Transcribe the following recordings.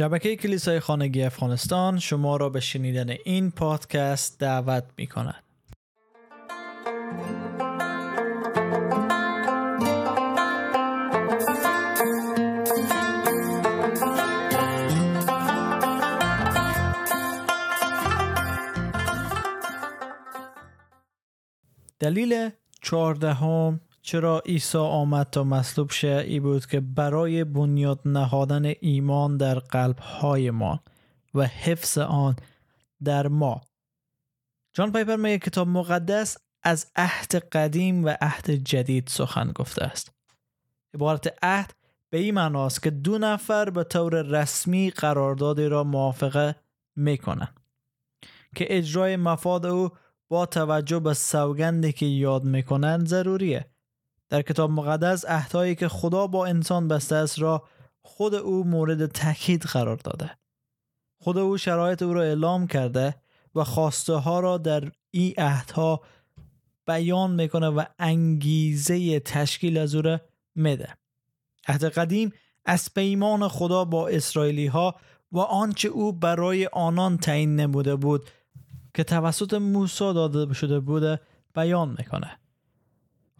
شبکه کلیسای خانگی افغانستان شما را به شنیدن این پادکست دعوت می کند. دلیل چهاردهم چرا عیسی آمد تا مصلوب شه ای بود که برای بنیاد نهادن ایمان در قلب های ما و حفظ آن در ما. جان پایپر میگه کتاب مقدس از عهد قدیم و عهد جدید سخن گفته است. عبارت عهد به این معناست که دو نفر به طور رسمی قراردادی را موافقه می‌کنن که اجرای مفاد او با توجه به سوگندی که یاد می‌کنن ضروریه. در کتاب مقدس عهدهایی که خدا با انسان بسته است را خود او مورد تاکید قرار داده. خود او شرایط او را اعلام کرده و خواسته ها را در این عهدها بیان می‌کنه و انگیزه تشکیل از او را میده. عهد قدیم از پیمان خدا با اسرائیلی ها و آنچه او برای آنان تعیین نموده بود که توسط موسی داده شده بوده بیان می‌کنه.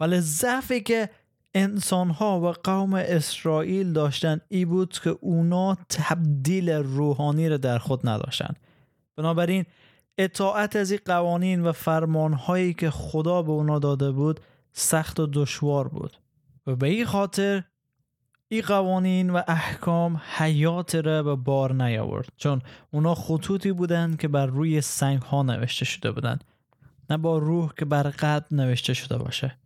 ولی ضعفی که انسان ها و قوم اسرائیل داشتن ای بود که اونا تبدیل روحانی را در خود نداشتن بنابراین اطاعت از این قوانین و فرمان هایی که خدا به اونا داده بود سخت و دشوار بود. و به این خاطر این قوانین و احکام حیات را به بار نیاورد. چون اونا خطوطی بودند که بر روی سنگ ها نوشته شده بودند. نه با روح که بر قلب نوشته شده باشه.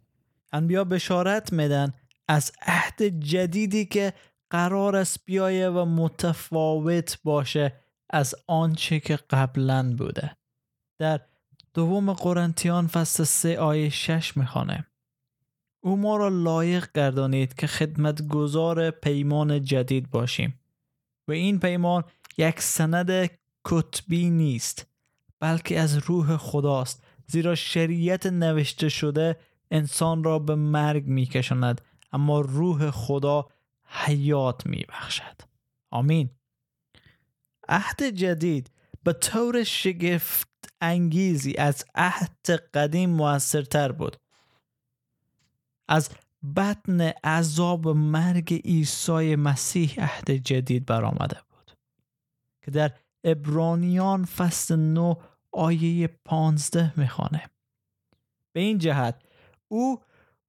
انبیا بشارت میدن از عهد جدیدی که قرار است بیایه و متفاوت باشه از آنچه که قبلا بوده. در دوم قرنتیان فصل سه آیه شش می‌خوانه. او ما را لایق گردانید که خدمتگزار پیمان جدید باشیم. و این پیمان یک سند کتبی نیست بلکه از روح خداست زیرا شریعت نوشته شده انسان را به مرگ میکشاند اما روح خدا حیات میبخشد. آمین. عهد جدید به طور شگفت انگیزی از عهد قدیم موثرتر بود. از بطن عذاب مرگ عیسی مسیح عهد جدید برآمده بود که در ابرانیان فصل 9 آیه 15 می‌خوانه. به این جهت او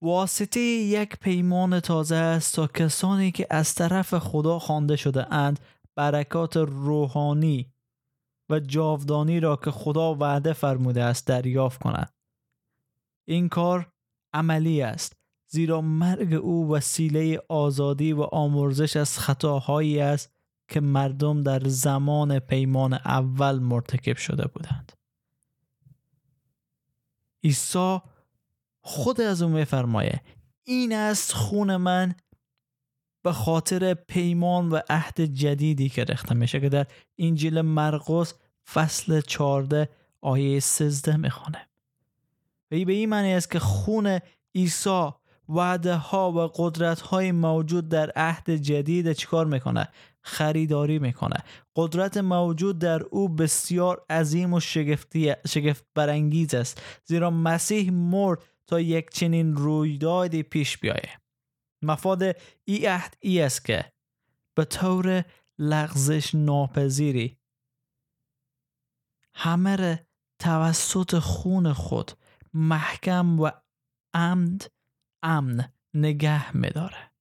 واسطه یک پیمان تازه است تا کسانی که از طرف خدا خوانده شده اند برکات روحانی و جاودانی را که خدا وعده فرموده است دریافت کنند. این کار عملی است زیرا مرگ او وسیله آزادی و آمرزش از خطاهایی است که مردم در زمان پیمان اول مرتکب شده بودند. عیسی خود از اون میفرمایه. این است خون من به خاطر پیمان و عهد جدیدی که رخته میشه که در انجیل مرقس فصل 14 آیه 13 می‌خوانه و به این معنی است که خون عیسی وعده ها و قدرت های موجود در عهد جدید چیکار می‌کنه؟ خریداری می‌کنه. قدرت موجود در او بسیار عظیم و شگفتی شگفت برانگیز است. زیرا مسیح مرد تا یک چنین رویدادی پیش بیایه. مفاد ای عهد ای است که به طور لغزش ناپذیری همه توسط خون خود محکم و عمد امن نگه میداره.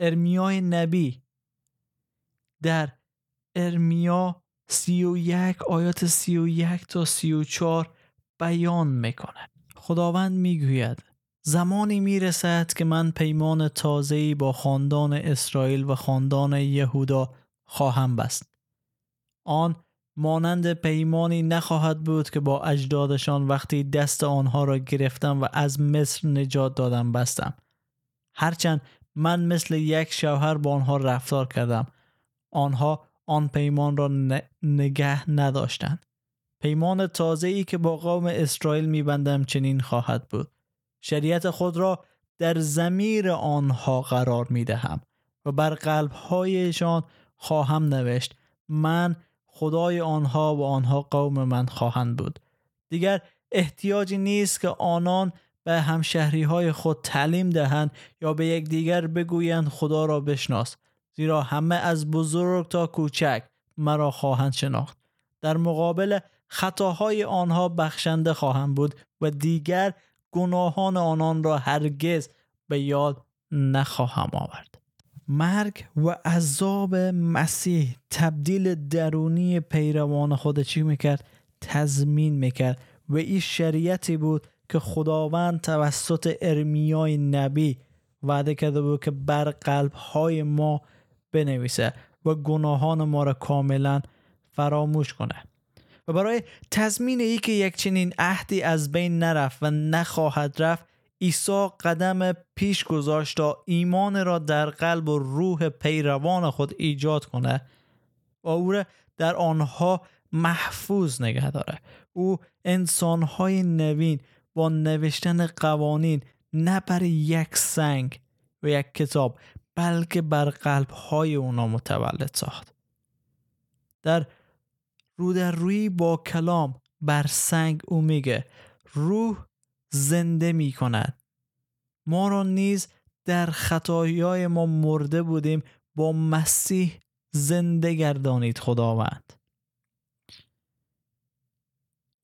ارمیای نبی در ارمیا سی و یک آیات سی و یک تا سی و چار بیان می‌کنه خداوند می‌گوید زمانی می‌رسد که من پیمان تازه‌ای با خاندان اسرائیل و خاندان یهودا خواهم بست. آن مانند پیمانی نخواهد بود که با اجدادشان وقتی دست آنها را گرفتم و از مصر نجات دادم بستم. هرچند من مثل یک شوهر با آنها رفتار کردم آنها آن پیمان را نگه نداشتند. پیمان تازه ای که با قوم اسرائیل میبندم چنین خواهد بود. شریعت خود را در زمیر آنها قرار می‌دهم و بر قلبهایشان خواهم نوشت. من خدای آنها و آنها قوم من خواهند بود. دیگر احتیاجی نیست که آنان به همشهری های خود تعلیم دهند یا به یکدیگر بگویند خدا را بشناس زیرا همه از بزرگ تا کوچک مرا خواهند شناخت. در مقابل خطاهای آنها بخشنده خواهند بود و دیگر گناهان آنان را هرگز به یاد نخواهم آورد مرگ و عذاب مسیح تبدیل درونی پیروان خود چی می‌کرد؟ تضمین می‌کرد و این شریعتی بود که خداوند توسط ارمیای نبی وعده کرده بود که بر قلب های ما بنویسه و گناهان ما را کاملا فراموش کنه برای تضمین ای که یک چنین عهدی از بین نرفت و نخواهد رفت عیسی قدم پیش گذاشت تا ایمان را در قلب و روح پیروان خود ایجاد کنه و او در آنها محفوظ نگه داره. او انسانهای نوین با نوشتن قوانین نه بر یک سنگ و یک کتاب بلکه بر قلب های اونا متولد ساخت. در رو در روی با کلام بر سنگ او میگه روح زنده می کند ما را نیز در خطایای ما مرده بودیم با مسیح زنده گردانید خداوند.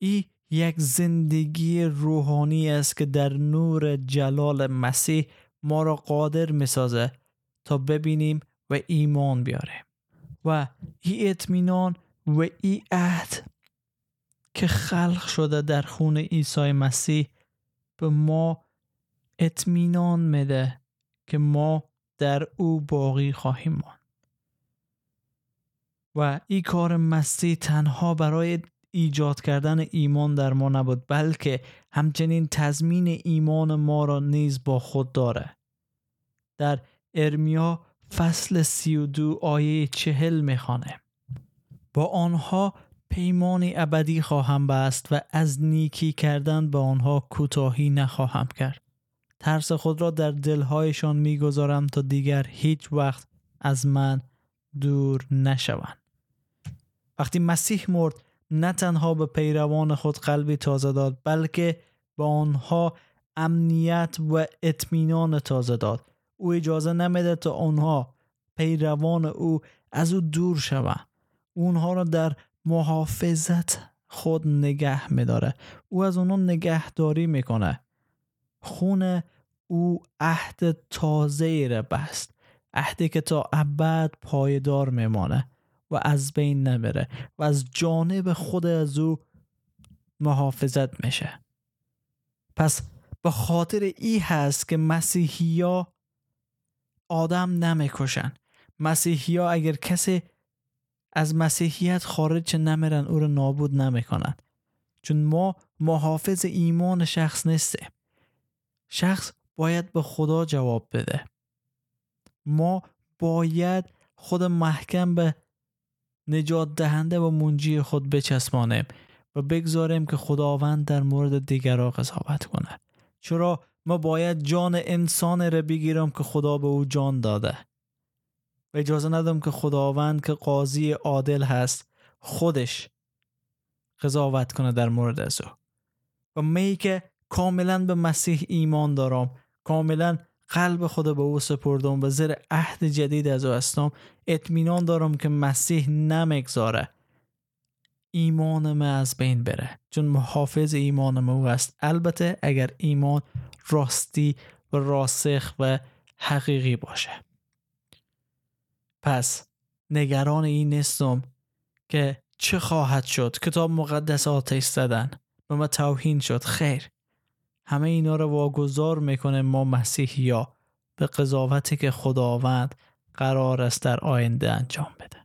ای یک زندگی روحانی است که در نور جلال مسیح ما را قادر می‌سازه تا ببینیم و ایمان بیاریم. و ای اطمینان و ای عهد که خلق شده در خون عیسی مسیح به ما اطمینان میده که ما در او باقی خواهیم ماند. و این کار مسیح تنها برای ایجاد کردن ایمان در ما نبود بلکه همچنین تضمین ایمان ما را نیز با خود داره. در ارمیا فصل سی و دو آیه چهل می‌خوانه. با آنها پیمانی ابدی خواهم بست و از نیکی کردن به آنها کوتاهی نخواهم کرد. ترس خود را در دلهایشان می‌گذارم تا دیگر هیچ وقت از من دور نشوند. وقتی مسیح مرد نه تنها به پیروان خود قلبی تازه داد بلکه به آنها امنیت و اطمینان تازه داد. او اجازه نمیده تا آنها پیروان او از او دور شوند. اونها را در محافظت خود نگه میداره. او از اونها نگهداری می‌کنه. خون او عهد تازه را بست. عهدی که تا ابد پایدار میمانه و از بین نبره و از جانب خود از او محافظت میشه. پس به خاطر ای هست که مسیحیا آدم نمی‌کشن. مسیحیا اگر کسی از مسیحیت خارج نمیرن او رو نابود نمی‌کنن. چون ما محافظ ایمان شخص نیستیم. شخص باید به خدا جواب بده. ما باید خود محکم به نجات دهنده و منجی خود بچسبانیم و بگذاریم که خداوند در مورد دیگران قضاوت کنه. چرا؟ ما باید جان انسان را بگیرم که خدا به او جان داده. و اجازه ندم که خداوند که قاضی عادل هست خودش قضاوت کنه در مورد از او. و می که کاملا به مسیح ایمان دارم کاملا قلب خود به او سپردم و زیر عهد جدید از او هستم اطمینان دارم که مسیح نمگذاره ایمان ما از بین بره چون محافظ ایمان ما او است. البته اگر ایمان راستی و راسخ و حقیقی باشه. پس نگران این نیستم که چه خواهد شد؟ کتاب مقدس آتش زدن. و ما توهین شد. خیر. همه اینا رو واگذار می‌کنه ما مسیحیا. به قضاوتی که خداوند قرار است در آینده انجام بده.